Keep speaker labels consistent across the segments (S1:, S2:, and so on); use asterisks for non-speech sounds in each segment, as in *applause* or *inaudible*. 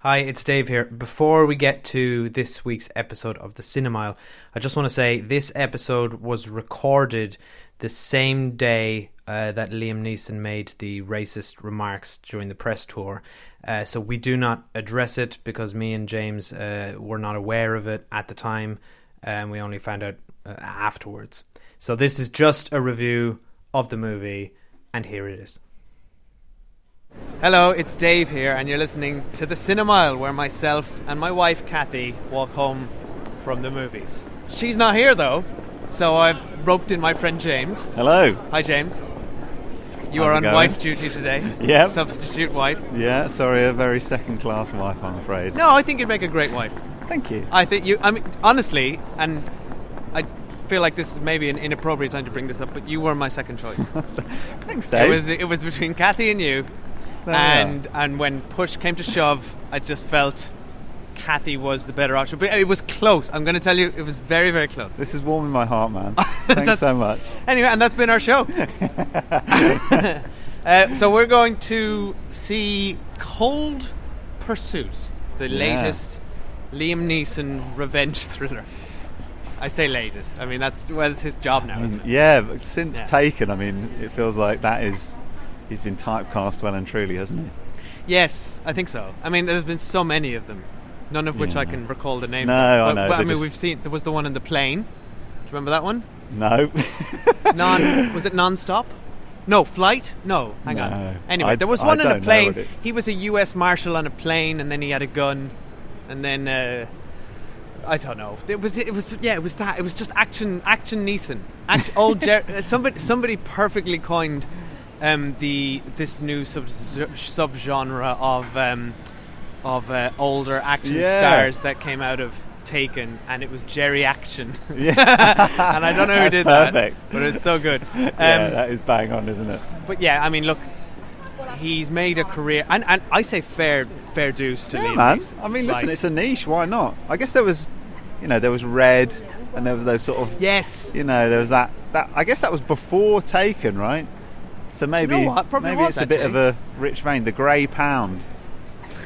S1: Hi, it's Dave here. Before we get to this week's episode of the Cinemile, I just want to say this episode was recorded the same day uh, that Liam Neeson made the racist remarks during the press tour. Uh, so we do not address it because me and James uh, were not aware of it at the time, and we only found out uh, afterwards. So this is just a review of the movie, and here it is.
S2: Hello, it's Dave here, and you're listening to the Cinemile, where myself and my wife Kathy walk home from the movies. She's not here though, so I've roped in my friend James.
S3: Hello.
S2: Hi, James. You
S3: How's
S2: are on
S3: going?
S2: wife duty today. *laughs*
S3: Yep.
S2: Substitute wife.
S3: Yeah, sorry, a very second class wife, I'm afraid.
S2: No, I think you'd make a great wife.
S3: Thank you.
S2: I think you. I mean, honestly, and I feel like this is maybe an inappropriate time to bring this up, but you were my second choice. *laughs*
S3: Thanks,
S2: It
S3: Dave.
S2: was it was between Kathy and you, and and when push came to shove, I just felt Kathy was the better option. But it was close. I'm going to tell you, it was very very close.
S3: This is warming my heart, man. *laughs* Thanks so much.
S2: Anyway, and that's been our show. *laughs* uh, so we're going to see Cold Pursuit, the
S3: Yeah.
S2: latest Liam Neeson revenge thriller. I say latest. I mean that's well, it's his job now. Isn't it?
S3: Yeah, but since
S2: Yeah.
S3: Taken, I mean, it feels like that is. He's been typecast well and truly, hasn't he?
S2: Yes, I think so. I mean, there's been so many of them, none of which I
S3: Yeah.
S2: can recall the names.
S3: No,
S2: of.
S3: I know,
S2: but I mean,
S3: just-
S2: we've seen there was the one in the plane. Do you remember that one?
S3: No. *laughs*
S2: Non was it non-stop? No, flight? No, hang
S3: No.
S2: on. Anyway,
S3: I-
S2: there was
S3: I
S2: one in a plane.
S3: it-
S2: He was a U.S. marshal on a plane, and then he had a gun, and then uh, I don't know. It was it was yeah, it was that. It was just action action Neeson. Act, old Jer- *laughs* somebody somebody perfectly coined um, the this new sub subgenre of um, of uh, older action
S3: Yeah.
S2: stars that came out of Taken, and it was Jerry Action.
S3: yeah. *laughs* *laughs*
S2: and I don't know who did
S3: perfect.
S2: that, but it's so good. *laughs* Um,
S3: yeah, that is bang on, isn't it?
S2: but yeah, I mean, look, he's made a career, and, and I say fair fair dues to
S3: Yeah,
S2: Liam
S3: man. I mean, listen,
S2: Like,
S3: it's a niche. Why not? I guess there was, you know, there was Red, and there was those sort of
S2: yes,
S3: you know, there was that. That I guess that was before Taken, right? So maybe
S2: know what? Probably
S3: maybe
S2: was,
S3: it's a bit of a rich vein. The Grey Pound.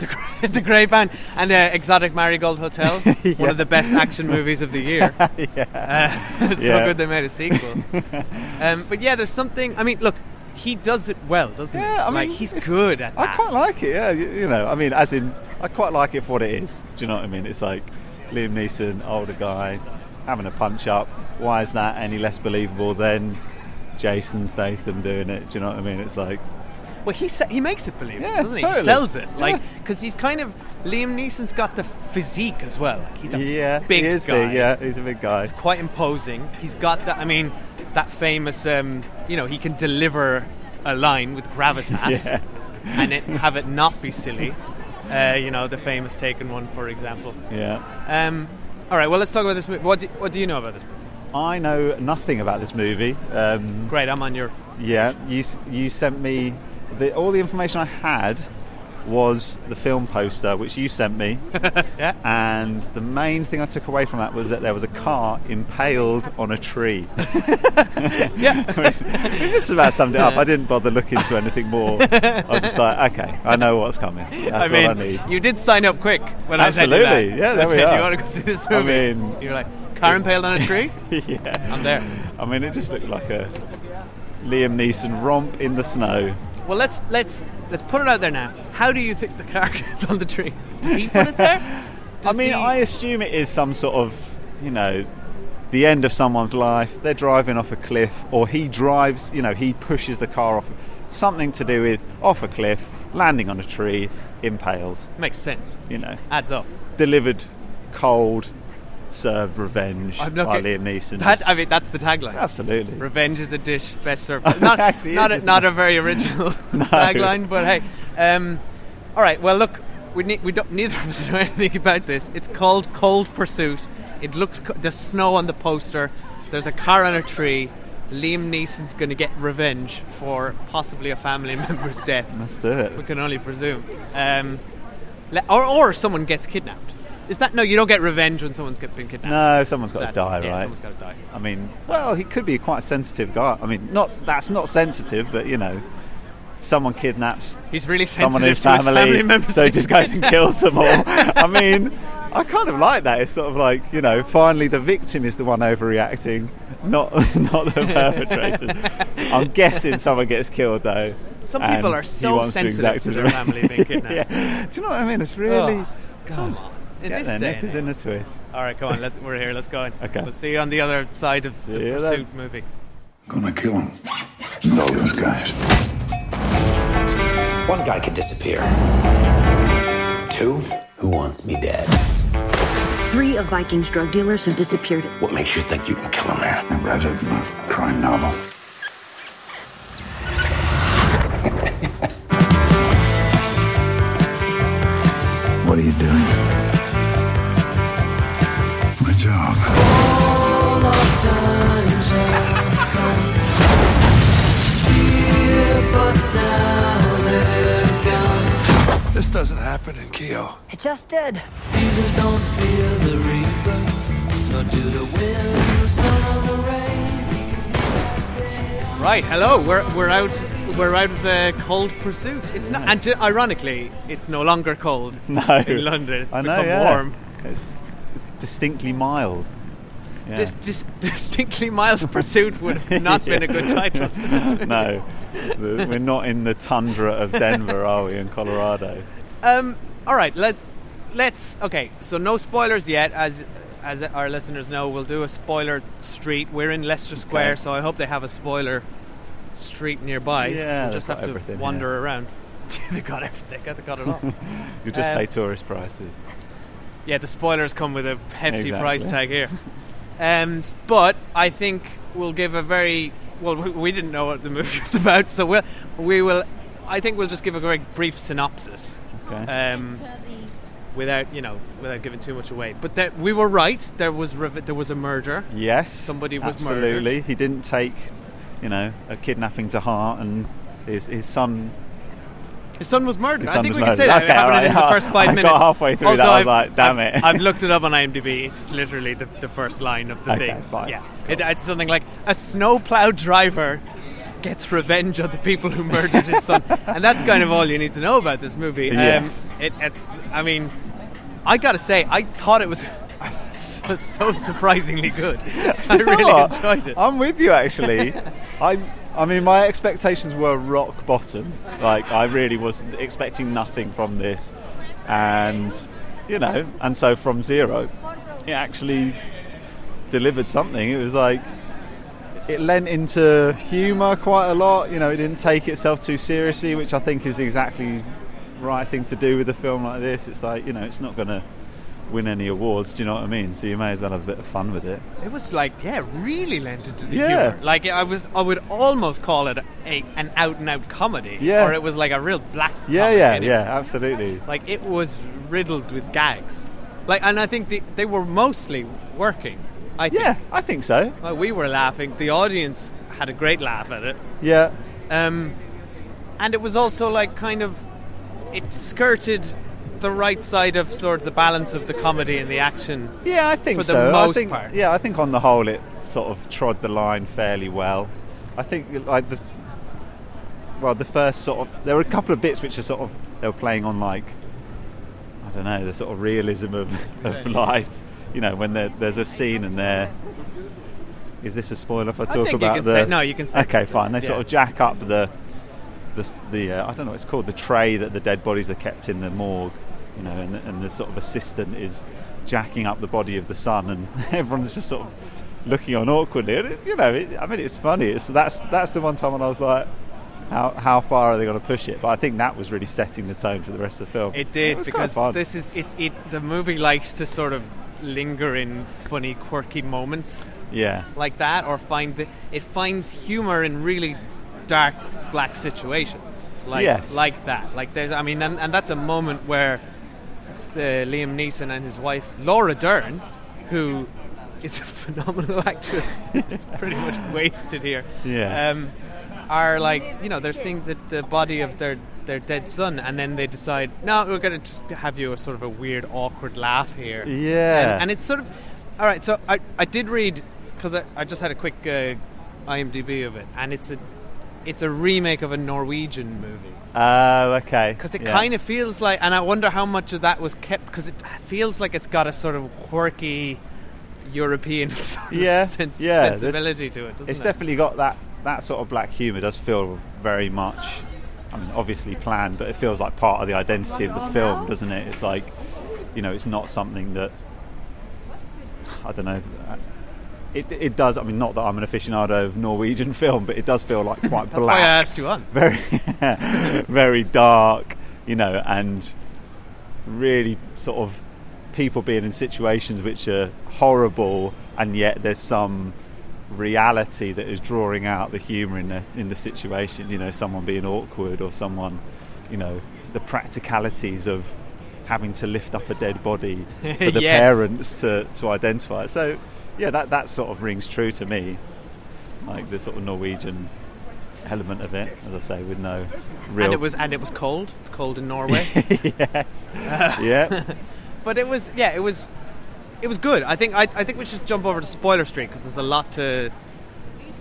S2: the, *laughs* the Grey Band and uh, Exotic Marigold Hotel, *laughs* one of the best action movies of the year. *laughs*
S3: yeah.
S2: Uh, so
S3: Yeah.
S2: good they made a sequel. um, but yeah, there's something. I mean, look, he does it well, doesn't he?
S3: Yeah, I
S2: like
S3: mean,
S2: he's good at
S3: I
S2: that.
S3: quite like it. Yeah, you, you know, I mean, as in, I quite like it for what it is. Do you know what I mean? It's like Liam Neeson, older guy, having a punch up. Why is that any less believable than Jason Statham doing it? Do you know what I mean? It's like,
S2: Well, he sa- he makes it believable,
S3: Yeah,
S2: doesn't he? He sells it, like
S3: Yeah.
S2: because he's kind of Liam Neeson's got the physique as well. Like, he's a
S3: yeah,
S2: big
S3: he is
S2: guy.
S3: big. Yeah, he's a big guy.
S2: He's quite imposing. He's got that. I mean, that famous. Um, you know, he can deliver a line with gravitas, *laughs*
S3: Yeah.
S2: and it, have it not be silly. Uh, you know, the famous Taken one, for example.
S3: Yeah.
S2: Um, all right. Well, let's talk about this movie. What do, what do you know about this movie?
S3: I know nothing about this movie. Um,
S2: Great. I'm on your.
S3: Yeah, you you sent me the, all the information I had was the film poster which you sent me, *laughs*
S2: Yeah.
S3: and the main thing I took away from that was that there was a car impaled on a tree. *laughs*
S2: Yeah. *laughs*
S3: It was just about summed it up. I didn't bother looking into anything more. I was just like, okay, I know what's coming. That's
S2: I mean,
S3: all I need.
S2: you did sign up quick when I said you
S3: Absolutely.
S2: that.
S3: Yeah,
S2: I
S3: there we
S2: said,
S3: are.
S2: You want to go see this
S3: I
S2: movie?
S3: mean-
S2: you were like, car impaled on a tree. *laughs*
S3: yeah,
S2: I'm there.
S3: I mean, it just looked like a Liam Neeson romp in the snow.
S2: Well, let's let's let's put it out there now. How do you think the car *laughs* gets on the tree? Does he put it there? *laughs*
S3: I mean,
S2: he-
S3: I assume it is some sort of, you know, the end of someone's life. They're driving off a cliff, or he drives, you know, he pushes the car off. Something to do with off a cliff, landing on a tree, impaled.
S2: makes sense.
S3: You know,
S2: Adds up.
S3: delivered cold, served revenge
S2: I'm
S3: by Liam Neeson.
S2: That I mean, that's the tagline.
S3: absolutely.
S2: Revenge is a dish best served. *laughs* Not
S3: Actually,
S2: not a, not a very original *laughs* *laughs*
S3: No.
S2: tagline, but hey. Um, all right. Well, look, we ne- we don't neither of us know anything about this. It's called Cold Pursuit. It looks co- there's snow on the poster. There's a car on a tree. Liam Neeson's going to get revenge for possibly a family member's death.
S3: Let's do it.
S2: We can only presume. Um, le- or, or someone gets kidnapped. Is that no? You don't get revenge when someone's been kidnapped.
S3: No, someone's got to
S2: That's-
S3: die,
S2: yeah. Someone's got to die.
S3: I mean, well, he could be quite a sensitive guy. I mean, not that's not sensitive, but you know, someone kidnaps
S2: He's really
S3: someone
S2: sensitive
S3: in
S2: to his
S3: family,
S2: family members.
S3: so he just goes and kills them all. *laughs* I mean, I kind of like that. It's sort of like you know, finally the victim is the one overreacting, not *laughs* not the perpetrator. I'm guessing someone gets killed though.
S2: Some people are so sensitive
S3: exact
S2: to their family being *laughs* kidnapped.
S3: yeah. Do you know what I mean? It's really.
S2: Oh, come on. In
S3: Get
S2: this
S3: their
S2: day and
S3: in a twist.
S2: All right, come on. Let's, we're here. Let's go on.
S3: Okay.
S2: We'll see you on the other side of
S3: See
S2: the Pursuit
S3: then.
S2: movie.
S4: Gonna kill him. And all those guys.
S5: One guy could disappear. Two, who wants me dead?
S6: Three of Viking's drug dealers have disappeared.
S5: What makes you think you can kill a man?
S4: I read it in a crime novel.
S7: Doesn't happen in Kehoe.
S6: It just did.
S8: Jesus don't fear the reaper, nor do the wind, the sun, or the rain.
S2: Right. Hello. We're we're out. We're out of the cold pursuit. It's not. And ju- ironically, it's no longer cold. *laughs*
S3: No,
S2: In London, it's
S3: I know,
S2: become
S3: yeah.
S2: warm.
S3: It's distinctly mild. Yeah.
S2: Dis- dis- *laughs* distinctly mild pursuit would have not been a good *laughs* title.
S3: no, we're not in the tundra of Denver, are we? In Colorado.
S2: Um. All right. Let's. Let's. Okay. So no spoilers yet. As as our listeners know, we'll do a spoiler street. We're in Leicester Square, so I hope they have a spoiler street nearby.
S3: Yeah,
S2: we'll just *laughs*
S3: they've
S2: to wander
S3: yeah.
S2: around. they got everything. They got, it all. *laughs*
S3: You just
S2: Um,
S3: pay tourist prices.
S2: Yeah, the spoilers come with a hefty
S3: Exactly.
S2: price tag here. Um, but I think we'll give a very well. We, we didn't know what the movie *laughs* was about, so we'll we will. I think we'll just give a very brief synopsis,
S3: Okay.
S2: um, without you know without giving too much away. But that we were right. There was rev- there was a murder.
S3: yes,
S2: somebody was
S3: absolutely.
S2: murdered.
S3: He didn't take, you know, a kidnapping to heart, and his his son.
S2: His son was murdered. I think we can say that.
S3: Okay,
S2: it happened
S3: alright.
S2: in the first *laughs* five
S3: I got
S2: minutes.
S3: halfway through
S2: also,
S3: that, I was
S2: I've-
S3: like, damn
S2: I've-
S3: it.
S2: I've looked it up on IMDb. It's literally the, the first line of the
S3: Okay,
S2: thing.
S3: fine.
S2: Yeah, it, it's something like a snowplow driver gets revenge on the people who murdered his son, *laughs* and that's kind of all you need to know about this movie.
S3: Um, yes.
S2: it, it's. I mean, I gotta say, I thought it was. *laughs* So, so surprisingly good. *laughs* I really
S3: what?
S2: enjoyed it.
S3: I'm with you actually. I I mean my expectations were rock bottom. Like I really was expecting nothing from this. And you know, and so from zero it actually delivered something. It was like it lent into humour quite a lot. You know, it didn't take itself too seriously, which I think is exactly right thing to do with a film like this. It's like, you know, it's not gonna win any awards, do you know what I mean? So you may as well have a bit of fun with it.
S2: It was like, yeah, really lent into the
S3: Yeah.
S2: humor. Like I was, I would almost call it a an out and out comedy.
S3: Yeah.
S2: Or it was like a real black.
S3: Yeah,
S2: comedy,
S3: yeah, yeah, absolutely.
S2: Like it was riddled with gags. Like, and I think they, they were mostly working. I think.
S3: Yeah, I think so.
S2: Like, we were laughing. The audience had a great laugh at it.
S3: Yeah,
S2: Um, and it was also like kind of it skirted the right side of sort of the balance of the comedy and the action.
S3: yeah, I think
S2: For the
S3: so.
S2: most
S3: I think,
S2: part.
S3: Yeah, I think on the whole it sort of trod the line fairly well. I think like the well, the first sort of there were a couple of bits which are sort of they were playing on like I don't know the sort of realism of, of life. You know, when there's a scene and they're is this a spoiler if I talk
S2: think you
S3: about
S2: can
S3: the?
S2: say- no, you can say
S3: Okay, fine. They sort of jack up the the the uh, I don't know what it's called the tray that the dead bodies are kept in the morgue. You know, and, and the sort of assistant is jacking up the body of the son, and *laughs* everyone's just sort of looking on awkwardly. And it, you know, it, I mean, it's funny. It's that's that's the one time when I was like. How, how far are they going to push it? But I think that was really setting the tone for the rest of the film.
S2: It did because this is it, it. The movie likes to sort of linger in funny, quirky moments
S3: yeah,
S2: like that, or find the, it finds humor in really dark, black situations, like
S3: Yes.
S2: like that. Like there's, I mean, and, and that's a moment where the Liam Neeson and his wife Laura Dern, who is a *laughs* phenomenal actress, is pretty much *laughs* wasted here.
S3: Yes.
S2: Um, are like you know they're seeing the, the body of their their dead son, and then they decide, no, we're going to just have you a sort of a weird, awkward laugh here.
S3: Yeah.
S2: and, and it's sort of all right. So I I did read because I, I just had a quick uh, IMDb of it, and it's a it's a remake of a Norwegian movie
S3: Oh, okay.
S2: because it
S3: Yeah.
S2: kind of feels like, and I wonder how much of that was kept because it feels like it's got a sort of quirky European *laughs* sort of
S3: Yeah,
S2: sens-
S3: yeah,
S2: sensibility to it. Doesn't
S3: It's
S2: it?
S3: definitely got that that sort of black humour. Does feel very much. I mean, obviously planned, but it feels like part of the identity of the film, doesn't it? It's like, you know, it's not something that I don't know. It, it does. I mean, not that I'm an aficionado of Norwegian *laughs* film, but it does feel like quite
S2: That's
S3: black.
S2: why I asked you on. *laughs*
S3: very very dark you know and really sort of people being in situations which are horrible and yet there's some reality that is drawing out the humor in the in the situation you know someone being awkward or someone you know the practicalities of having to lift up a dead body *laughs* for the
S2: Yes.
S3: parents to, to identify so yeah that that sort of rings true to me like the sort of Norwegian element of it, as I say, with no real.
S2: And it was and it was cold. It's cold in Norway. *laughs*
S3: yes, *laughs* yeah,
S2: but it was yeah, it was it was good. I think I, I think we should jump over to spoiler street because there's a lot to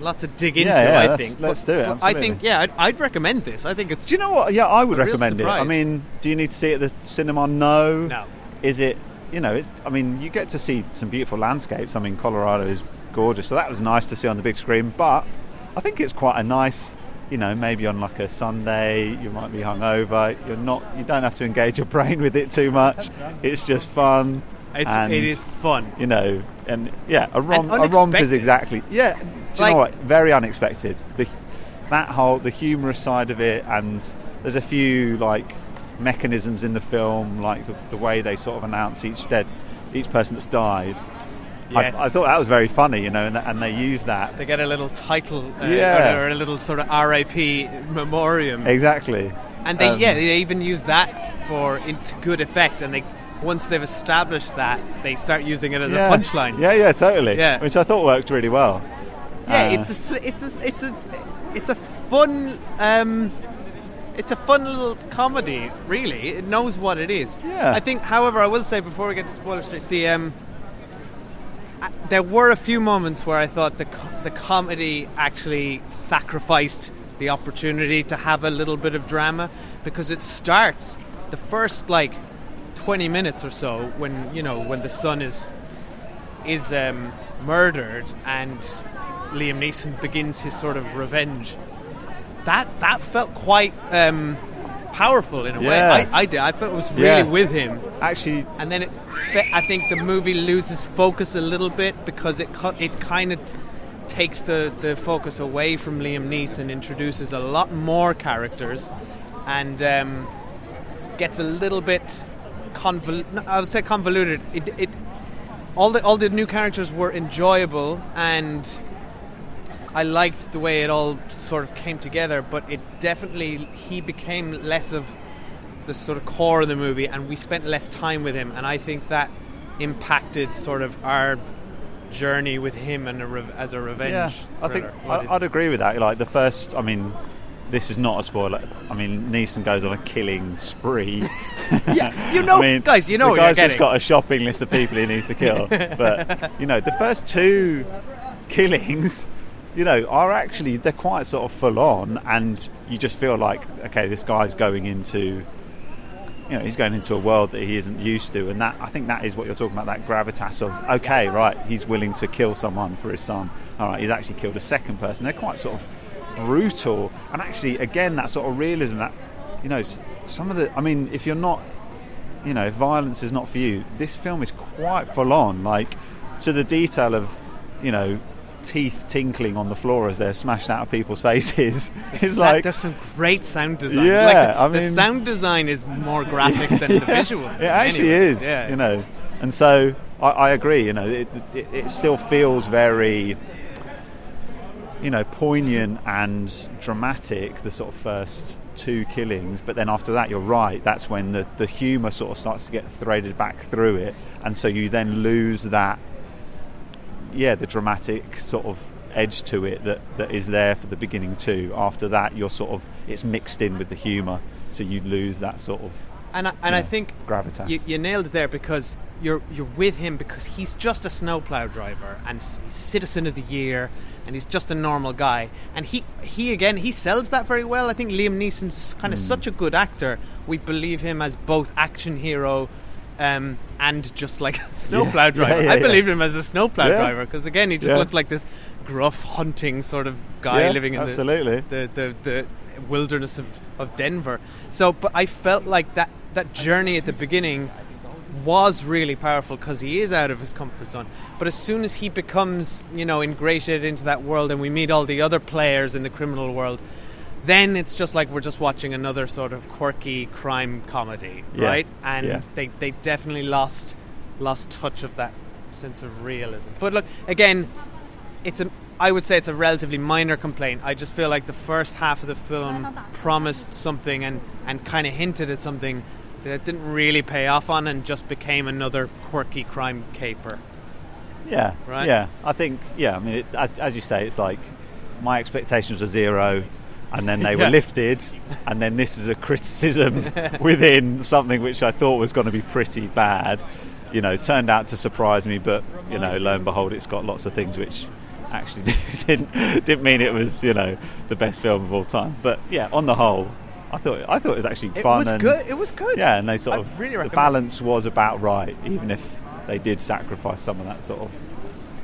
S2: lot to dig into.
S3: Yeah, yeah,
S2: I
S3: let's-
S2: think.
S3: let's do it,
S2: but I think yeah, I'd, I'd recommend this. I think it's.
S3: Do you know what? Yeah, I would recommend it. I mean, do you need to see it at the cinema? No.
S2: No.
S3: Is it? You know, it's. I mean, you get to see some beautiful landscapes. I mean, Colorado is gorgeous, so that was nice to see on the big screen. But I think it's quite a nice. You know, maybe on like a Sunday, you might be hungover. You're not. You don't have to engage your *laughs* brain with it too much. It's just fun.
S2: It's,
S3: and,
S2: it is fun.
S3: You know, and yeah, a romp. A romp is exactly. Yeah. Do you
S2: Like-
S3: know what? Very unexpected. The, that whole the humorous side of it, and there's a few like mechanisms in the film, like the, the way they sort of announce each dead, each person that's died.
S2: Yes.
S3: I, I thought that was very funny, you know, and, and they use that
S2: They get a little title, uh,
S3: Yeah.
S2: or, a little sort of RIP memoriam,
S3: exactly.
S2: and they
S3: Um,
S2: yeah they even use that for into good effect. And they once they've established that, they start using it as
S3: yeah.
S2: a punchline.
S3: Yeah, yeah, totally.
S2: Yeah.
S3: which I thought worked really well.
S2: Yeah,
S3: Uh,
S2: it's a it's a it's a it's a fun um, it's a fun little comedy. Really, it knows what it is.
S3: Yeah.
S2: I think, however, I will say before we get to spoiler street, the um, I- there were a few moments where I thought the co- the comedy actually sacrificed the opportunity to have a little bit of drama because it starts the first like 20 minutes or so when you know when the son is is um, murdered and Liam Neeson begins his sort of revenge. That that felt quite um, powerful in a way. I, I did. I felt it was really
S3: Yeah.
S2: with him.
S3: actually
S2: And then it, I think the movie loses focus a little bit because it it kind of t- takes the, the focus away from Liam Neeson, introduces a lot more characters, and um, gets a little bit convol- I would say convoluted. It, it all the all the new characters were enjoyable and. I liked the way it all sort of came together, but it definitely he became less of the sort of core of the movie, and we spent less time with him, and I think that impacted sort of our journey with him and a rev- as a revenge.
S3: Yeah, I think
S2: thriller.
S3: I, I'd agree with that. Like the first, I mean, this is not a spoiler. I mean, Neeson goes on a killing spree. *laughs* *laughs*
S2: yeah, you know,
S3: I mean,
S2: guys, you know
S3: the guy's just got a shopping list of people he needs to kill. *laughs* but you know, the first two killings, you know, are actually they're quite sort of full on, and you just feel like, okay, this guy's going into. You know, he's going into a world that he isn't used to, and that I think that is what you're talking about. That gravitas of okay, right, he's willing to kill someone for his son. All right, he's actually killed a second person. They're quite sort of brutal, and actually, again, that sort of realism. That you know, some of the. I mean, if you're not you know, if violence is not for you, this film is quite full on, like to the detail of, you know, teeth tinkling on the floor as they're smashed out of people's *laughs* faces. It's
S2: Sa-
S3: like
S2: there's some great sound design.
S3: Yeah,
S2: like the,
S3: I
S2: the sound design is more graphic than the *laughs* visuals.
S3: it actually
S2: anyway.
S3: is,
S2: Yeah,
S3: you know, and so I, I agree. You know, it, it, it still feels very, you know, poignant and dramatic. The sort of first two killings, but then after that, you're right. That's when the the humour sort of starts to get threaded back through it, and so you then lose that, yeah, the dramatic sort of edge to it that, that is there for the beginning too. After that, you're sort of it's mixed in with the humour, so you lose that sort of
S2: and I, and I think
S3: gravitas.
S2: You, you nailed it there because you're you're with him because he's just a snowplow driver and he's citizen of the year and he's just a normal guy and he he again he sells that very well. I think Liam Neeson's kind of such a good actor. We believe him as both action hero um, and just like a *laughs* snowplow
S3: Yeah,
S2: driver.
S3: yeah,
S2: I
S3: yeah.
S2: believe him as a snowplow driver because again he just looks like this gruff hunting sort of guy living in the the, the, the wilderness of, of Denver. So, but I felt like that, that journey at the beginning was really powerful because he is out of his comfort zone. But as soon as he becomes, you know, ingratiated into that world and we meet all the other players in the criminal world, then it's just like we're just watching another sort of quirky crime comedy,
S3: Yeah,
S2: right? And
S3: yeah.
S2: they, they definitely lost lost touch of that sense of realism. But look, again, it's a I would say it's a relatively minor complaint. I just feel like the first half of the film promised something and, and kind of hinted at something that it didn't really pay off on and just became another quirky crime caper.
S3: Yeah,
S2: Right?
S3: Yeah, I think yeah. I mean, it, as, as you say, it's like my expectations were zero, and then they *laughs*
S2: Yeah.
S3: were lifted, and then this is a criticism *laughs* within something which I thought was going to be pretty bad. You know, turned out to surprise me, but you know, lo and behold, it's got lots of things which actually *laughs* didn't didn't mean it was you know the best film of all time. But yeah, on the whole, I thought I thought it was actually
S2: It
S3: fun
S2: was
S3: and
S2: good. It was good.
S3: yeah, and they sort
S2: I
S3: of
S2: really
S3: the balance was about right, even if they did sacrifice some of that sort of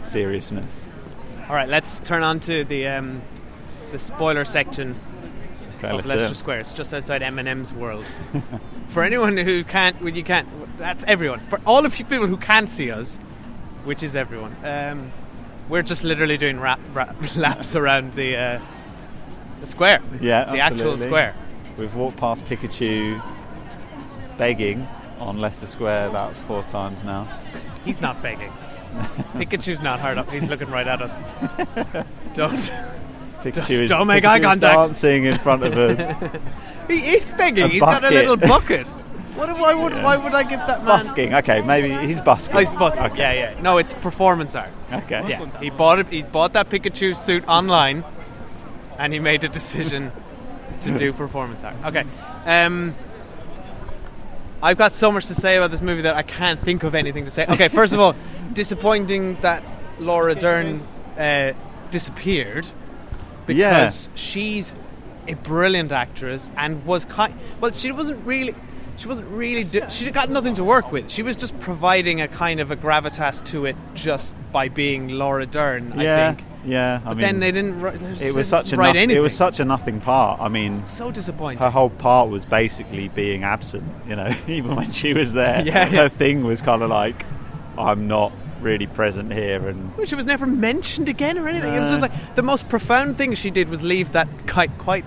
S3: seriousness.
S2: All right, let's turn on to the um, the spoiler section
S3: Okay,
S2: of Leicester
S3: it.
S2: Square. It's just outside M&M's world. *laughs* For anyone who can't, well, you can't. That's everyone. For all of you people who can't see us, which is everyone, um, we're just literally doing rap, rap, *laughs* laps around the uh, the square.
S3: Yeah,
S2: the actual square.
S3: We've walked past Pikachu begging on Leicester Square about four times now.
S2: He's not begging. Pikachu's not hard up. He's looking right at us. *laughs* Don't.
S3: Pikachu
S2: Just
S3: is,
S2: don't make
S3: Pikachu
S2: eye contact.
S3: dancing in front of a *laughs*
S2: He is begging.
S3: A
S2: He's got a little bucket. What? Why would?
S3: Yeah.
S2: Why would I give that man?
S3: busking. Okay, maybe he's busking.
S2: Oh, he's busking.
S3: Okay.
S2: Yeah, yeah. No, it's performance art.
S3: Okay.
S2: Yeah, he bought it. He bought that Pikachu suit online, and he made a decision to do performance art. Okay, um, I've got so much to say about this movie that I can't think of anything to say. Okay, first of all, *laughs* disappointing that Laura Dern uh, disappeared because she's a brilliant actress and was kind. Well, she wasn't really. She wasn't really. Do- she got nothing to work with. She was just providing a kind of a gravitas to it just by being Laura Dern.
S3: Yeah,
S2: I think.
S3: Yeah. I
S2: But
S3: mean,
S2: then they didn't. write-
S3: it was such a
S2: didn't write
S3: noth-
S2: anything.
S3: it was such a nothing part. I mean,
S2: so disappointing.
S3: her whole part was basically being absent. You know, *laughs* even when she was there,
S2: Yeah, *laughs* yeah.
S3: her thing was kind of like, I'm not really present here, and
S2: she was never mentioned again or anything. It was just like the most profound thing she did was leave that quite quite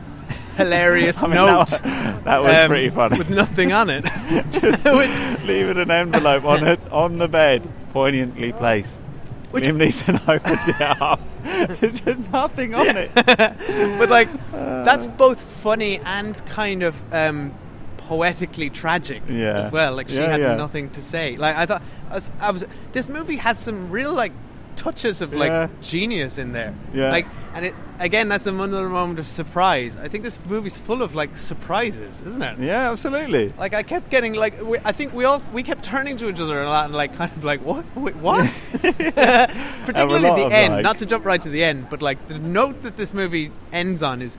S2: hilarious *laughs*
S3: I mean,
S2: note.
S3: that, that was
S2: um,
S3: pretty funny.
S2: with nothing on it.
S3: Just
S2: Which-
S3: leaving an envelope on it on the bed, poignantly placed.
S2: Which-
S3: opened it up. There's just nothing on it. *laughs*
S2: but like that's both funny and kind of um, poetically tragic
S3: Yeah.
S2: as well. Like she
S3: Yeah,
S2: had
S3: yeah.
S2: nothing to say. Like I thought, I was, I was. This movie has some real like touches of like
S3: Yeah.
S2: genius in there.
S3: Yeah.
S2: Like, and it again, that's another moment of surprise. I think this movie's full of like surprises, isn't it?
S3: Yeah, absolutely.
S2: Like I kept getting like we, I think we all we kept turning to each other a lot and like kind of like what Wait, what *laughs* particularly the end
S3: like-
S2: not to jump right to the end but like the note that this movie ends on is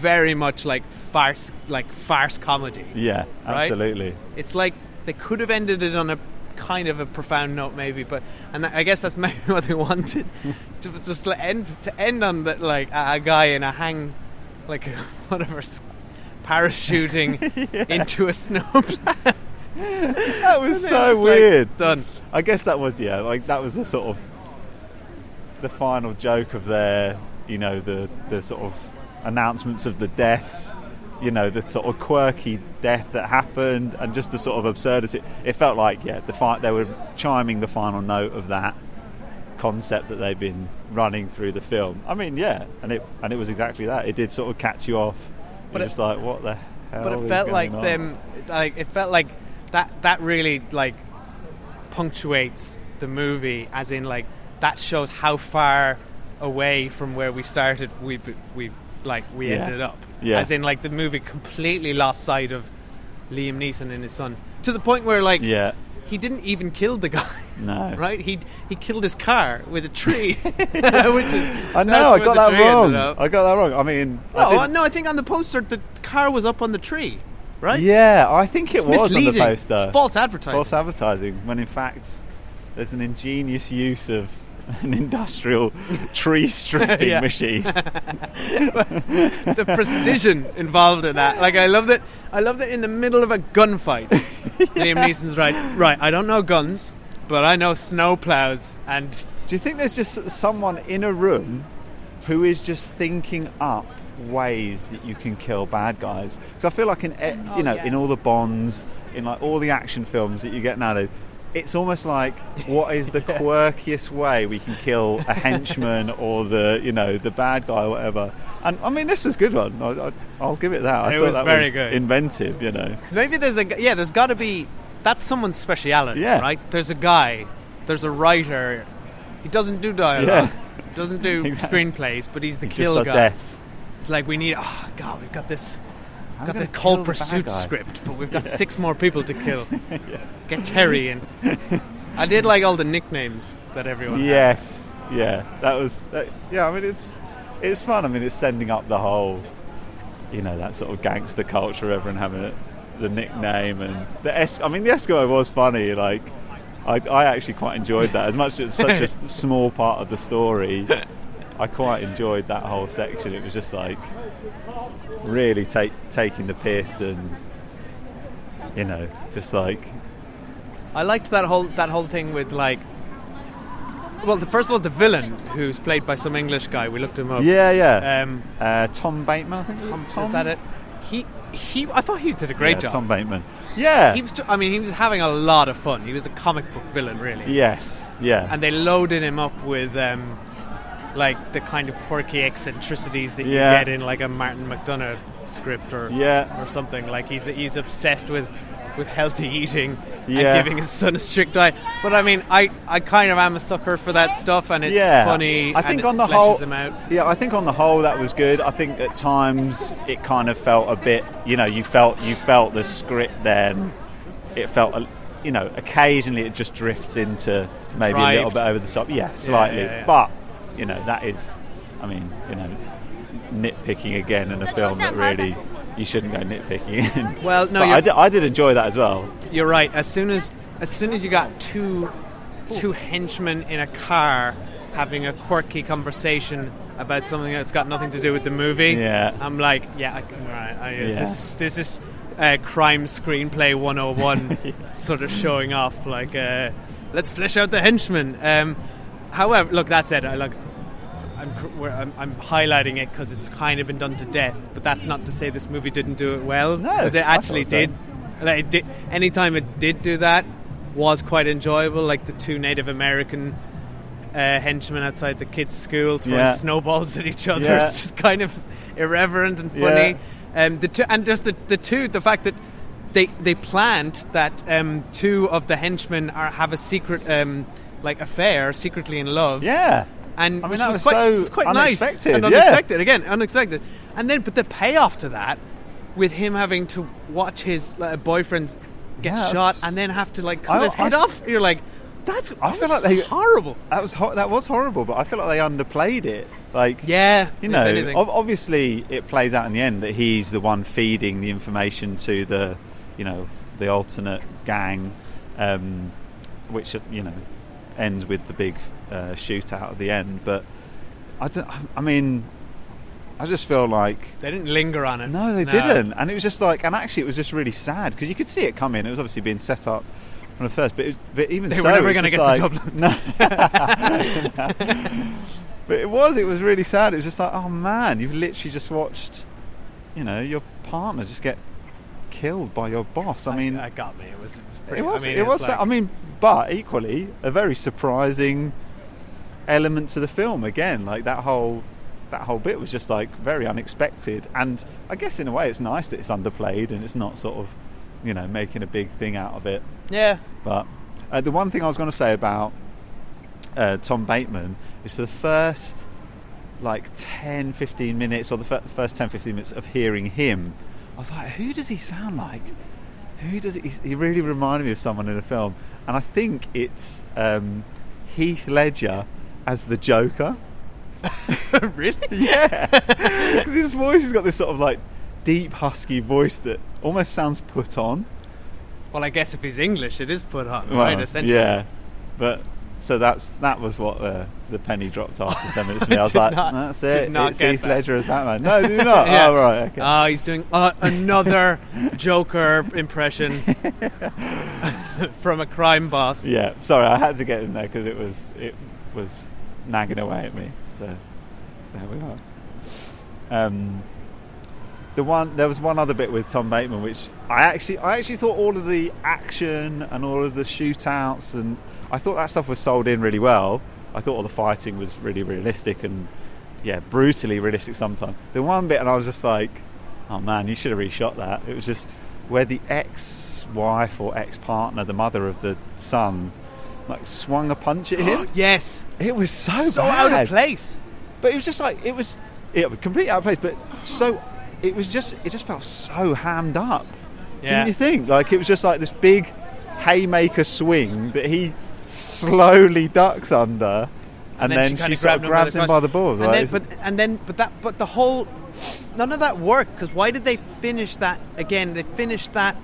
S2: very much like farce like farce comedy
S3: Yeah,
S2: Right?
S3: absolutely.
S2: it's like they could have ended it on a kind of a profound note maybe but and I guess that's *laughs* maybe what they wanted *laughs* to just like end to end on that like a, a guy in a hang like *laughs* whatever parachuting into a snowplow
S3: That was so
S2: like,
S3: weird.
S2: done.
S3: I guess that was yeah, like that was the sort of the final joke of their, you know, the the sort of announcements of the deaths, you know, the sort of quirky death that happened, and just the sort of absurdity. It felt like yeah, the fi- they were chiming the final note of that concept that they've been running through the film. I mean, yeah, and it and it was exactly that. It did sort of catch you off.
S2: But
S3: just like, what the hell?
S2: but it felt like
S3: on?
S2: them like it felt like that that really like punctuates the movie as in like that shows how far away from where we started we we like we
S3: Yeah.
S2: ended up
S3: Yeah.
S2: as in like the movie completely lost sight of Liam Neeson and his son to the point where like
S3: Yeah,
S2: he didn't even kill the guy.
S3: No. *laughs*
S2: right? He he killed his car with a tree, *laughs* *laughs* which is
S3: I know. I got that wrong. I got that wrong. I mean, I oh,
S2: No, I think on the poster the car was up on the tree, right?
S3: yeah, I think it
S2: It's
S3: was on the poster.
S2: It's false advertising.
S3: False advertising. When in fact, there's an ingenious use of an industrial tree *laughs* stripping machine. *laughs*
S2: the precision involved in that. Like I love that. I love that in the middle of a gunfight, Liam Neeson's right. Right, I don't know guns, but I know snow plows and
S3: Do you think there's just someone in a room who is just thinking up ways that you can kill bad guys? Because I feel like in e- you know in all the Bonds, in like all the action films that you get nowadays, it's almost like *laughs* what is the quirkiest way we can kill a *laughs* henchman or the you know the bad guy or whatever. And I mean, this was a good one. I, I, I'll give it that. I
S2: It was
S3: that
S2: very
S3: was
S2: good.
S3: inventive. You know.
S2: maybe there's a yeah. There's got to be that's someone's speciality,
S3: Yeah.
S2: right? There's a guy, there's a writer. He doesn't do dialogue. Doesn't do *laughs*
S3: Exactly.
S2: screenplays, but he's the
S3: He just
S2: kill guy.
S3: deaths.
S2: It's like we need. Oh God, we've got this.
S3: I'm
S2: got the
S3: kill
S2: cold pursuit
S3: guy.
S2: script, but we've got six more people to kill. *laughs* Get Terry in. *laughs* I did like all the nicknames that everyone. had.
S3: Yes, yeah, that was. That, yeah, I mean it's it's fun. I mean it's sending up the whole, you know, that sort of gangster culture. Everyone having it, the nickname and the es- I mean the Eskimo was funny. Like I, I actually quite enjoyed that. As much as it's such a *laughs* small part of the story, I quite enjoyed that whole section. It was just like really take taking the piss and you know just like
S2: I liked that whole that whole thing with like. Well, the, first of all, the villain, who's played by some English guy, we looked him up.
S3: yeah yeah.
S2: Um,
S3: uh, Tom Bateman, I think.
S2: Tom, is that it? He he. I thought he did a great
S3: Yeah,
S2: job.
S3: Tom Bateman. Yeah.
S2: He was. I mean, he was having a lot of fun. He was a comic book villain, really.
S3: yes. Yeah.
S2: And they loaded him up with um, like the kind of quirky eccentricities that
S3: Yeah.
S2: you get in like a Martin McDonagh script or
S3: Yeah.
S2: or something. Like he's he's obsessed with with healthy eating
S3: Yeah.
S2: and giving his son a strict diet. But I mean, I, I kind of am a sucker for that stuff, and it's
S3: yeah.
S2: funny.
S3: I think on the whole. Yeah, I think on the whole that was good. I think at times it kind of felt a bit. You know, you felt you felt the script then. It felt. A, you know, occasionally it just drifts into maybe a little bit over the top. Yeah, slightly.
S2: yeah.
S3: But you know that is. I mean, you know, nitpicking again in a film that really you shouldn't go nitpicking in.
S2: Well, no,
S3: But I did, I did enjoy that as well.
S2: You're right. As soon as as soon as you got two two henchmen in a car having a quirky conversation about something that's got nothing to do with the movie,
S3: Yeah.
S2: I'm like, yeah, I, right. I, is
S3: Yeah.
S2: This this is uh, crime screenplay 101 *laughs* sort of showing off. Like, uh, let's flesh out the henchmen. Um, however, look, that said, I like. I'm, I'm, I'm highlighting it because it's kind of been done to death, but that's not to say this movie didn't do it well.
S3: No,
S2: because it actually did. Like, it did. Anytime it did do that, was quite enjoyable. Like the two Native American uh, henchmen outside the kids' school throwing
S3: Yeah.
S2: snowballs at each other. *laughs*
S3: Yeah.
S2: It's just kind of irreverent and funny. Um, the two, and just the, the two, the fact that they they planned that um, two of the henchmen are have a secret um, like affair, secretly in love.
S3: Yeah.
S2: And
S3: I mean, that
S2: was,
S3: was
S2: quite,
S3: so
S2: it was quite nice
S3: unexpected,
S2: and
S3: yeah.
S2: unexpected again, unexpected. And then, but the payoff to that, with him having to watch his uh, boyfriends get
S3: Yeah,
S2: shot and then have to like cut
S3: I-
S2: his head
S3: I-
S2: off, you're like, that's
S3: I feel like they
S2: horrible.
S3: That was ho- that was horrible, but I feel like they underplayed it. Like
S2: Yeah,
S3: you know, obviously it plays out in the end that he's the one feeding the information to the, you know, the alternate gang, um, which you know ends with the big uh, shootout at the end. But I don't. I mean, I just feel like
S2: They didn't linger on it.
S3: no, they didn't, and it was just like, and actually, it was just really sad because you could see it coming. It was obviously being set up from the first, but, it was, but even
S2: They
S3: so,
S2: were never gonna
S3: just
S2: get to Dublin.
S3: No. *laughs* but it was, it was really sad. It was just like, oh man, you've literally just watched, you know, your partner just get killed by your boss. I mean,
S2: that got me. It was. It was,
S3: it was,
S2: I mean,
S3: it was.
S2: like-
S3: I mean, but equally a very surprising element to the film. Again, like that whole that whole bit was just like very unexpected, and I guess in a way it's nice that it's underplayed and it's not sort of, you know, making a big thing out of it.
S2: yeah.
S3: But uh, the one thing I was going to say about uh, Tom Bateman is for the first like 10, 15 minutes, or the fir- first 10, 15 minutes of hearing him, I was like, who does he sound like? Who does he? He really reminded me of someone in a film. and I think it's um, Heath Ledger as the Joker. *laughs*
S2: really? *laughs*
S3: Yeah, 'Cause his voice has got this sort of like deep, husky voice that almost sounds put on.
S2: Well, I guess if he's English, it is put on, right? Essentially.
S3: Yeah, but so that's that was what uh, the penny dropped after ten minutes. Me, *laughs* I was like,
S2: not-
S3: that's it. it's Heath
S2: that.
S3: Ledger as Batman. *laughs* No, do not.
S2: Yeah.
S3: Oh right, okay.
S2: Ah, he's doing uh, another *laughs* Joker impression from a crime boss.
S3: yeah, sorry, I had to get in there because it was it was nagging away at me. So there we are. Um, the one there was one other bit with Tom Bateman, which I actually I actually thought all of the action and all of the shootouts and I thought that stuff was sold in really well. I thought all the fighting was really realistic and yeah, brutally realistic sometimes. The one bit, and I was just like, oh man, you should have reshot that. It was just where the ex-wife or ex-partner, the mother of the son, like swung a punch at him. *gasps*
S2: Yes,
S3: it was so
S2: so
S3: bad.
S2: out of place.
S3: But it was just like it was, it was completely out of place. But so it was just, it just felt so hammed up.
S2: Yeah.
S3: Didn't you think? Like it was just like this big haymaker swing that he slowly ducks under, and, then, she,
S2: kinda
S3: sort of grabs him by the balls.
S2: And
S3: like,
S2: then, but and then, but that, but the whole, none of that worked because why did they finish that again? They finished that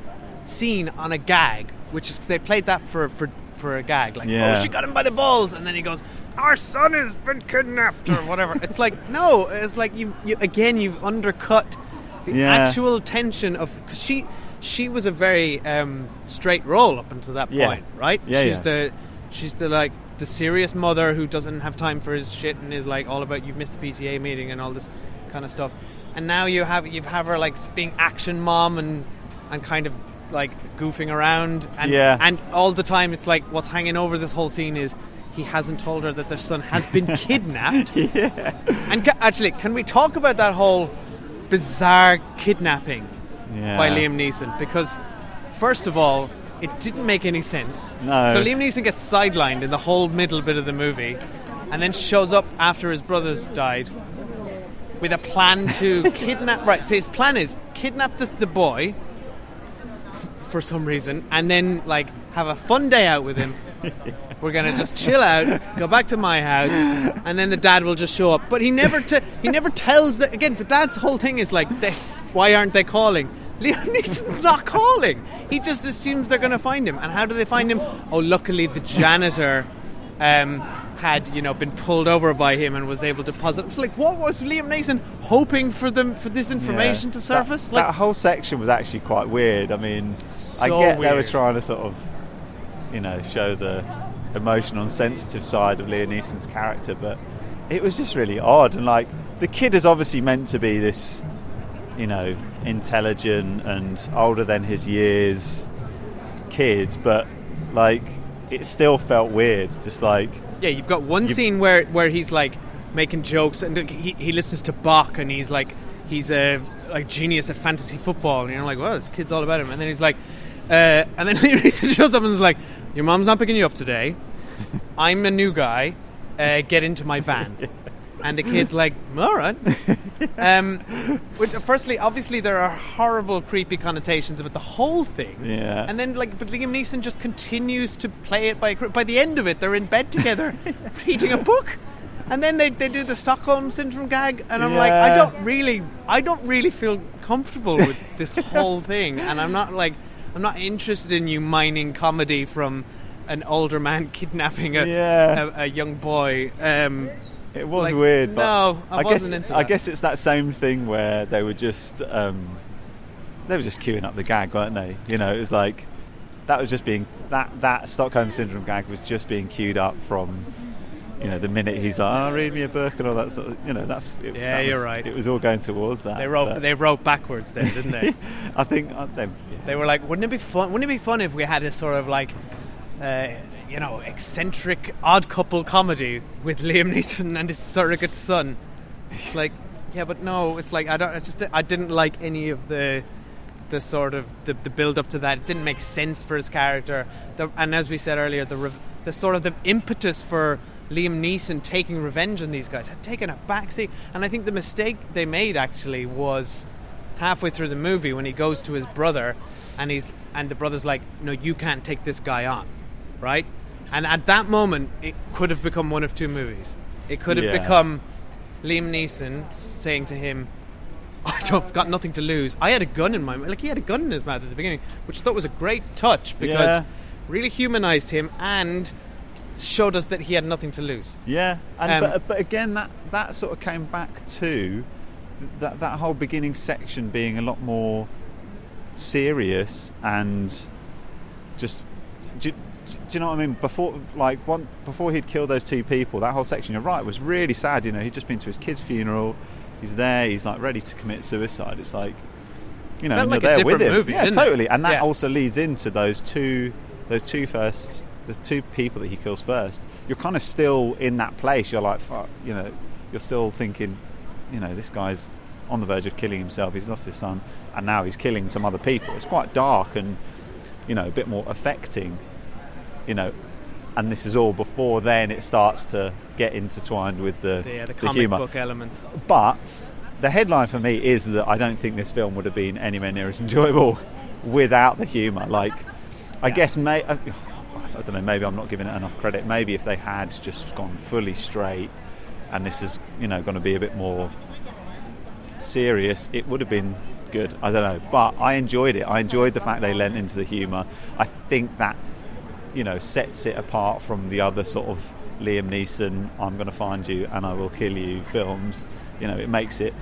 S2: scene on a gag, which is they played that for for for a gag, like oh,
S3: Yeah.
S2: oh she got him by the balls, and then he goes, our son has been kidnapped or whatever. it's like *laughs* no, it's like you, you again you've undercut the
S3: Yeah.
S2: actual tension of because she she was a very um, straight role up until that
S3: Yeah.
S2: point, right?
S3: Yeah,
S2: she's
S3: yeah.
S2: the she's the like the serious mother who doesn't have time for his shit and is like all about you've missed the PTA meeting and all this kind of stuff. And now you have you have her like being action mom and and kind of like goofing around and
S3: Yeah.
S2: and all the time it's like what's hanging over this whole scene is he hasn't told her that their son has been *laughs* kidnapped.
S3: yeah.
S2: And ca- actually, can we talk about that whole bizarre kidnapping
S3: Yeah.
S2: by Liam Neeson? Because first of all, it didn't make any sense.
S3: No.
S2: So Liam Neeson gets sidelined in the whole middle bit of the movie, and then shows up after his brothers died with a plan to *laughs* kidnap. Right. So his plan is kidnap the, the boy for some reason, and then like have a fun day out with him. *laughs* We're gonna just chill out, go back to my house, and then the dad will just show up. But he never t- he never tells the again. The dad's whole thing is like, they, why aren't they calling? *laughs* Liam Neeson's not calling. He just assumes they're gonna find him. And how do they find him? Oh, luckily the janitor um, had you know been pulled over by him and was able to posit. It's like what was Liam Neeson hoping for them for this information
S3: Yeah.
S2: to surface?
S3: That,
S2: like
S3: that whole section was actually quite weird. I mean, I
S2: So
S3: get they were trying to sort of, you know, show the emotional and sensitive side of Liam Neeson's character, but it was just really odd. And like, the kid is obviously meant to be this, you know, intelligent and older than his years kid, but like, it still felt weird. Just like,
S2: Yeah, you've got one
S3: You-
S2: scene where where he's like making jokes and he, he listens to Bach and he's like he's a like genius at fantasy football and you're like, well, this kid's all about him. And then he's like, uh, and then *laughs* he shows up and is like, your mom's not picking you up today. I'm a new guy. Uh, get into my van. *laughs* And the kid's like, all right. Um, which, firstly, obviously, there are horrible, creepy connotations about the whole thing.
S3: Yeah.
S2: And then, like, but Liam Neeson just continues to play it by. By the end of it, they're in bed together, *laughs* reading a book, and then they, they do the Stockholm syndrome gag, and I'm like, I don't really, I don't really feel comfortable with this whole thing, and I'm not like, I'm not interested in you mining comedy from an older man *laughs* kidnapping a
S3: Yeah.
S2: a, a young boy. Um,
S3: It was
S2: Like,
S3: weird, but
S2: no, I
S3: guess
S2: wasn't into
S3: I guess it's that same thing where they were just um, they were just queuing up the gag, weren't they? You know, it was like that was just being that that Stockholm syndrome gag was just being queued up from you know the minute he's like, oh, read me a book and all that sort of you know that's it,
S2: Yeah,
S3: that
S2: you're
S3: was-
S2: right.
S3: It was all going towards that.
S2: they wrote they wrote backwards then, didn't they? *laughs*
S3: I think uh, they,
S2: They were like, wouldn't it be fun? Wouldn't it be fun if we had a sort of like, uh, you know, eccentric odd couple comedy with Liam Neeson and his surrogate son? It's like, yeah, but no, it's like I don't. I just I didn't like any of the the sort of the, the build up to that. It didn't make sense for his character. The, and as we said earlier, the rev- the sort of the impetus for Liam Neeson taking revenge on these guys had taken a backseat. And I think the mistake they made actually was halfway through the movie when he goes to his brother and he's and the brother's like no you can't take this guy on right? And at that moment, it could have become one of two movies. It could have
S3: Yeah.
S2: become Liam Neeson saying to him, *laughs* I've got nothing to lose. I had a gun in my like he had a gun in his mouth at the beginning, which I thought was a great touch because
S3: Yeah.
S2: really humanized him and showed us that he had nothing to lose.
S3: Yeah, and
S2: Um,
S3: but, but again, that that sort of came back to that that whole beginning section being a lot more serious and just. Do, do you know what I mean? Before, like, one before he'd killed those two people, that whole section, you're right, was really sad. You know, he'd just been to his kid's funeral. He's there. He's like ready to commit suicide. It's like, you know,
S2: like
S3: there with him.
S2: movie,
S3: yeah,
S2: didn't it?
S3: totally. And that
S2: Yeah.
S3: also leads into those two, those two first, the two people that he kills first. You're kind of still in that place. You're like, fuck, you know, you're still thinking, you know, this guy's on the verge of killing himself. He's lost his son, and now he's killing some other people. It's quite dark and, you know, a bit more affecting, you know. And this is all before then it starts to get intertwined with the,
S2: The, uh, the comic
S3: humour.
S2: book elements.
S3: But the headline for me is that I don't think this film would have been anywhere near as *laughs* enjoyable without the humour. Like, I guess may I, don't know. Maybe I'm not giving it enough credit. Maybe if they had just gone fully straight, and this is you know going to be a bit more serious, it would have been good. I don't know, but I enjoyed it. I enjoyed the fact they lent into the humour. I think that you know sets it apart from the other sort of Liam Neeson, I'm going to find you and I will kill you films. You know, it makes it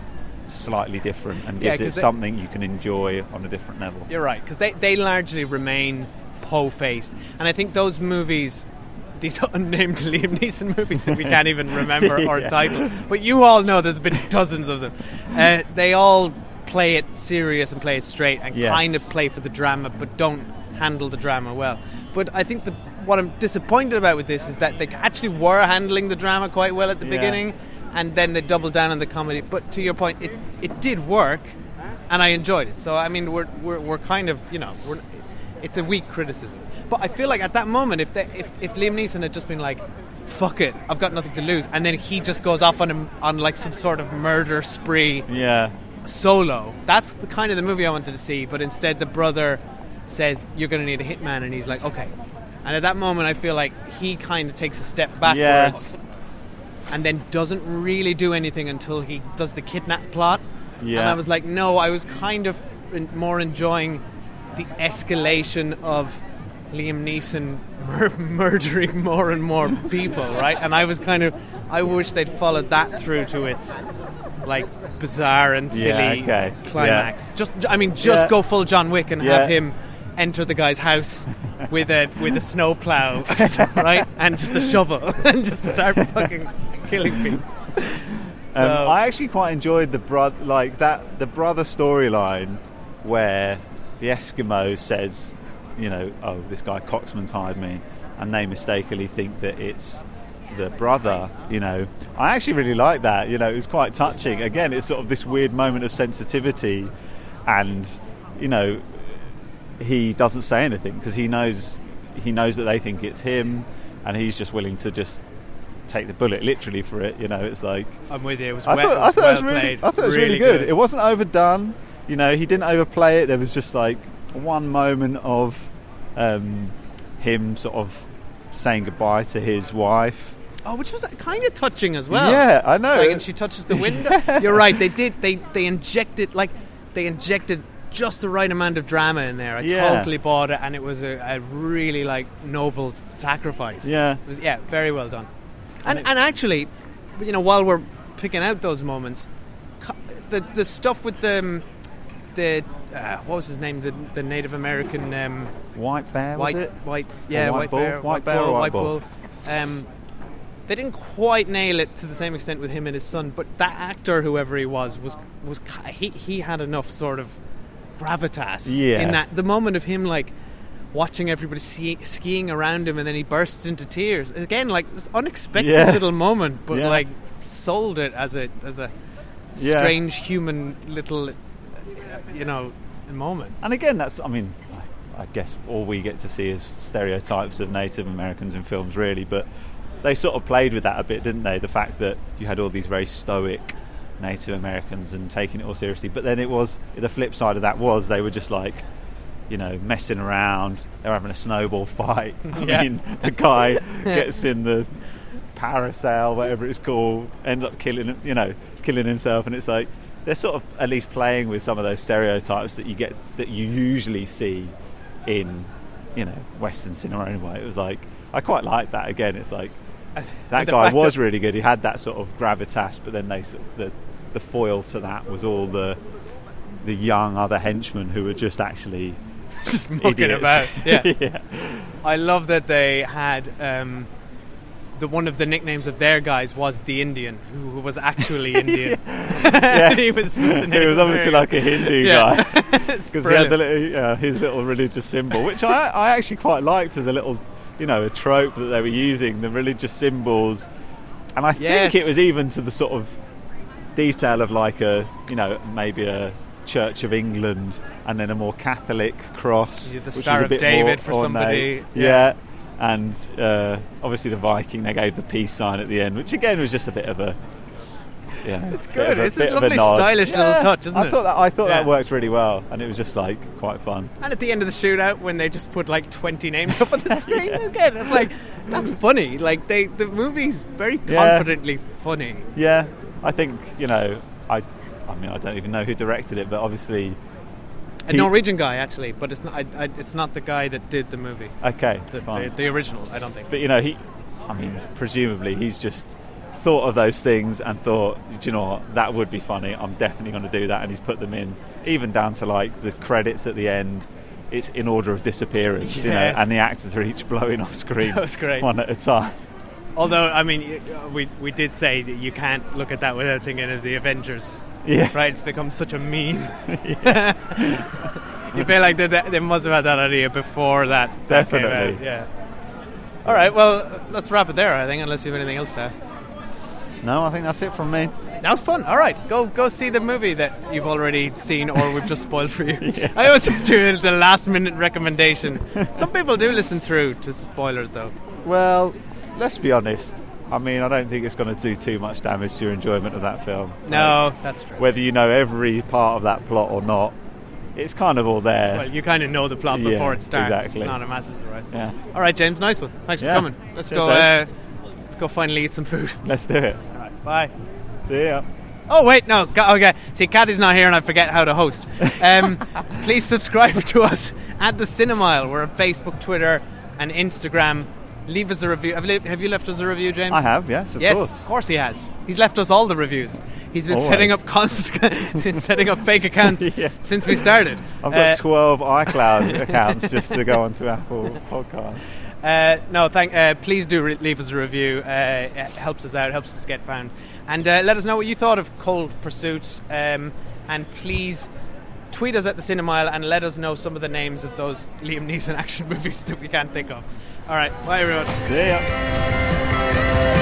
S3: slightly different and
S2: Yeah,
S3: gives it
S2: 'cause they-
S3: something you can enjoy on a different level.
S2: You're right, because they, they largely remain Poe faced. And I think those movies, these *laughs* unnamed Liam Neeson movies that we can't even remember *laughs* or
S3: Yeah.
S2: title, but you all know there's been *laughs* dozens of them, uh, they all play it serious and play it straight and
S3: Yes.
S2: kind of play for the drama, but don't handle the drama well. But I think the, what I'm disappointed about with this is that they actually were handling the drama quite well at the
S3: Yeah.
S2: beginning, and then they doubled down on the comedy. But to your point, it, it did work, and I enjoyed it. So I mean, we're, we're, we're kind of you know we're, it's a weak criticism. But I feel like at that moment, if they, if if Liam Neeson had just been like, "Fuck it, I've got nothing to lose," and then he just goes off on a, on like some sort of murder spree
S3: Yeah,
S2: solo, that's the kind of the movie I wanted to see. But instead, the brother says, "You're going to need a hitman," and he's like, "Okay." And at that moment, I feel like he kind of takes a step backwards. yeah. And then doesn't really do anything until he does the kidnap plot.
S3: Yeah.
S2: And I was like, no, I was kind of more enjoying the escalation of Liam Neeson mur- *laughs* murdering more and more people, right? And I was kind of, I wish they'd followed that through to its like bizarre and silly
S3: Yeah, okay.
S2: climax. Just, I mean, just
S3: Yeah.
S2: go full John Wick and
S3: Yeah.
S2: have him enter the guy's house with a with a snowplow, *laughs* right, and just a shovel, *laughs* and just start fucking killing people. So,
S3: Um, I actually quite enjoyed the bro- like that the brother storyline where the Eskimo says, you know, oh, this guy Coxman's hired me, and they mistakenly think that it's the brother. You know, I actually really like that. You know, it was quite touching. Again, it's sort of this weird moment of sensitivity, and you know, he doesn't say anything because he knows he knows that they think it's him, and he's just willing to just take the bullet literally for it. You know, it's like
S2: I'm with you. It was
S3: I
S2: well,
S3: thought, I thought
S2: well
S3: it was really,
S2: played.
S3: I thought it was really, good. It wasn't overdone. You know, he didn't overplay it. There was just like one moment of um, him sort of saying goodbye to his wife.
S2: Oh, which was kind of touching as well.
S3: Yeah, I know.
S2: Like, and she touches the window. *laughs* You're right. They did. They they injected like they injected just the right amount of drama in there. I
S3: Yeah.
S2: totally bought it, and it was a, a really like noble sacrifice.
S3: Yeah.
S2: It was, yeah, very well done. And and actually, you know, while we're picking out those moments, the the stuff with the um, the uh, what was his name? The the Native American. Um,
S3: White bear, was
S2: white,
S3: it?
S2: white, yeah,
S3: white
S2: white,
S3: bull?
S2: bear,
S3: White bear or
S2: bull,
S3: white
S2: white
S3: bull?
S2: Um, they didn't quite nail it to the same extent with him and his son, but that actor, whoever he was, was was he he had enough sort of gravitas
S3: Yeah.
S2: in that the moment of him like watching everybody ski, skiing around him and then he bursts into tears again like this unexpected
S3: Yeah.
S2: little moment but
S3: Yeah.
S2: like sold it as a as a strange human little you know the moment
S3: And again, that's, I mean, I I guess all we get to see is stereotypes of Native Americans in films, really, but they sort of played with that a bit, didn't they? The fact that you had all these very stoic Native Americans and taking it all seriously, but then it was the flip side of that was they were just like, you know, messing around. They're having a snowball fight. *laughs* I
S2: Yeah.
S3: mean, the guy *laughs* gets in the parasail, whatever it's called, ends up killing, him- you know, killing himself, and it's like they're sort of at least playing with some of those stereotypes that you get that you usually see in, you know, Western cinema. Anyway, it was like I quite like that. Again, it's like *laughs* that guy was really good. He had that sort of gravitas, but then they the the foil to that was all the the young other henchmen who were just actually *laughs*
S2: just
S3: idiots.
S2: about. Yeah. *laughs*
S3: yeah.
S2: I love that they had um, the one of the nicknames of their guys was the Indian, who, who was actually *laughs* Indian. *laughs* yeah. he was.
S3: He was obviously like a Hindu
S2: Yeah.
S3: guy *laughs* because he had the uh, his little religious symbol, which I, I actually quite liked as a little, you know, a trope that they were using the religious symbols, and I
S2: Yes.
S3: think it was even to the sort of detail of like a, you know, maybe a Church of England and then a more Catholic cross,
S2: Yeah, the Star of David for
S3: ornate.
S2: somebody,
S3: Yeah.
S2: yeah.
S3: And uh, obviously the Viking, they gave the peace sign at the end, which again was just a bit of a, yeah,
S2: It's good.
S3: a-
S2: It's a
S3: bit
S2: lovely
S3: nod.
S2: stylish little touch, isn't
S3: I
S2: it?
S3: Thought that, I thought that worked really well, and it was just like quite fun.
S2: And at the end of the shootout, when they just put like twenty names up on the *laughs* screen again, it's like that's funny. Like they, the movie's very
S3: Yeah.
S2: confidently funny.
S3: Yeah, I think you know, I, I mean, I don't even know who directed it, but obviously,
S2: A
S3: He-
S2: Norwegian guy actually, but it's not. I, I, it's not the guy that did the movie.
S3: okay,
S2: The, the, the original, I don't think.
S3: but you know, he, I mean, presumably he's just thought of those things and thought, do you know what, that would be funny. I'm definitely going to do that, and he's put them in, even down to like the credits at the end. It's in order of disappearance, you know, and the actors are each blowing off screen, *laughs*
S2: That was great.
S3: one at a time.
S2: Although, I mean, uh, we we did say that you can't look at that without thinking of the Avengers.
S3: Yeah.
S2: Right? It's become such a meme. *laughs* *laughs* you feel like they, they must have had that idea before that. that
S3: Definitely.
S2: Yeah. All right. Well, let's wrap it there. I think, unless you have anything else to add.
S3: No, I think that's it from me.
S2: That was fun. All right, go go see the movie that you've already seen or we've just spoiled for you. *laughs* I always do the last minute recommendation. Some people do listen through to spoilers though.
S3: Well, let's be honest. I mean, I don't think it's going to do too much damage to your enjoyment of that film.
S2: No,
S3: Like,
S2: that's true.
S3: whether you know every part of that plot or not, it's kind of all there.
S2: Well, you kind of know the plot
S3: Yeah,
S2: before it starts.
S3: exactly.
S2: It's not a massive surprise.
S3: Yeah.
S2: All right, James. Nice one. Thanks
S3: Yeah.
S2: for coming. Let's
S3: Cheers,
S2: go. Uh, let's go finally eat some food. *laughs*
S3: Let's do it.
S2: All right. Bye.
S3: See ya.
S2: Oh wait, no. Okay, see, Kathy's not here, and I forget how to host. Um, *laughs* please subscribe to us at the Cinemile. We're on Facebook, Twitter, and Instagram. Leave us a review. Have you, have you left us a review, James?
S3: I have, yes, of
S2: yes,
S3: course.
S2: of course he has. He's left us all the reviews. He's been
S3: Always.
S2: setting up cons- *laughs* setting up fake accounts *laughs*
S3: Yeah.
S2: since we started.
S3: I've
S2: Uh,
S3: got 12 *laughs* iCloud accounts just to go onto Apple Podcast.
S2: Uh, no, thank. Uh, please do re- leave us a review. Uh, it helps us out, helps us get found, and uh, let us know what you thought of Cold Pursuit. Um, and please tweet us at the Cinemile and let us know some of the names of those Liam Neeson action movies that we can't think of. All right, bye everyone.
S3: See ya.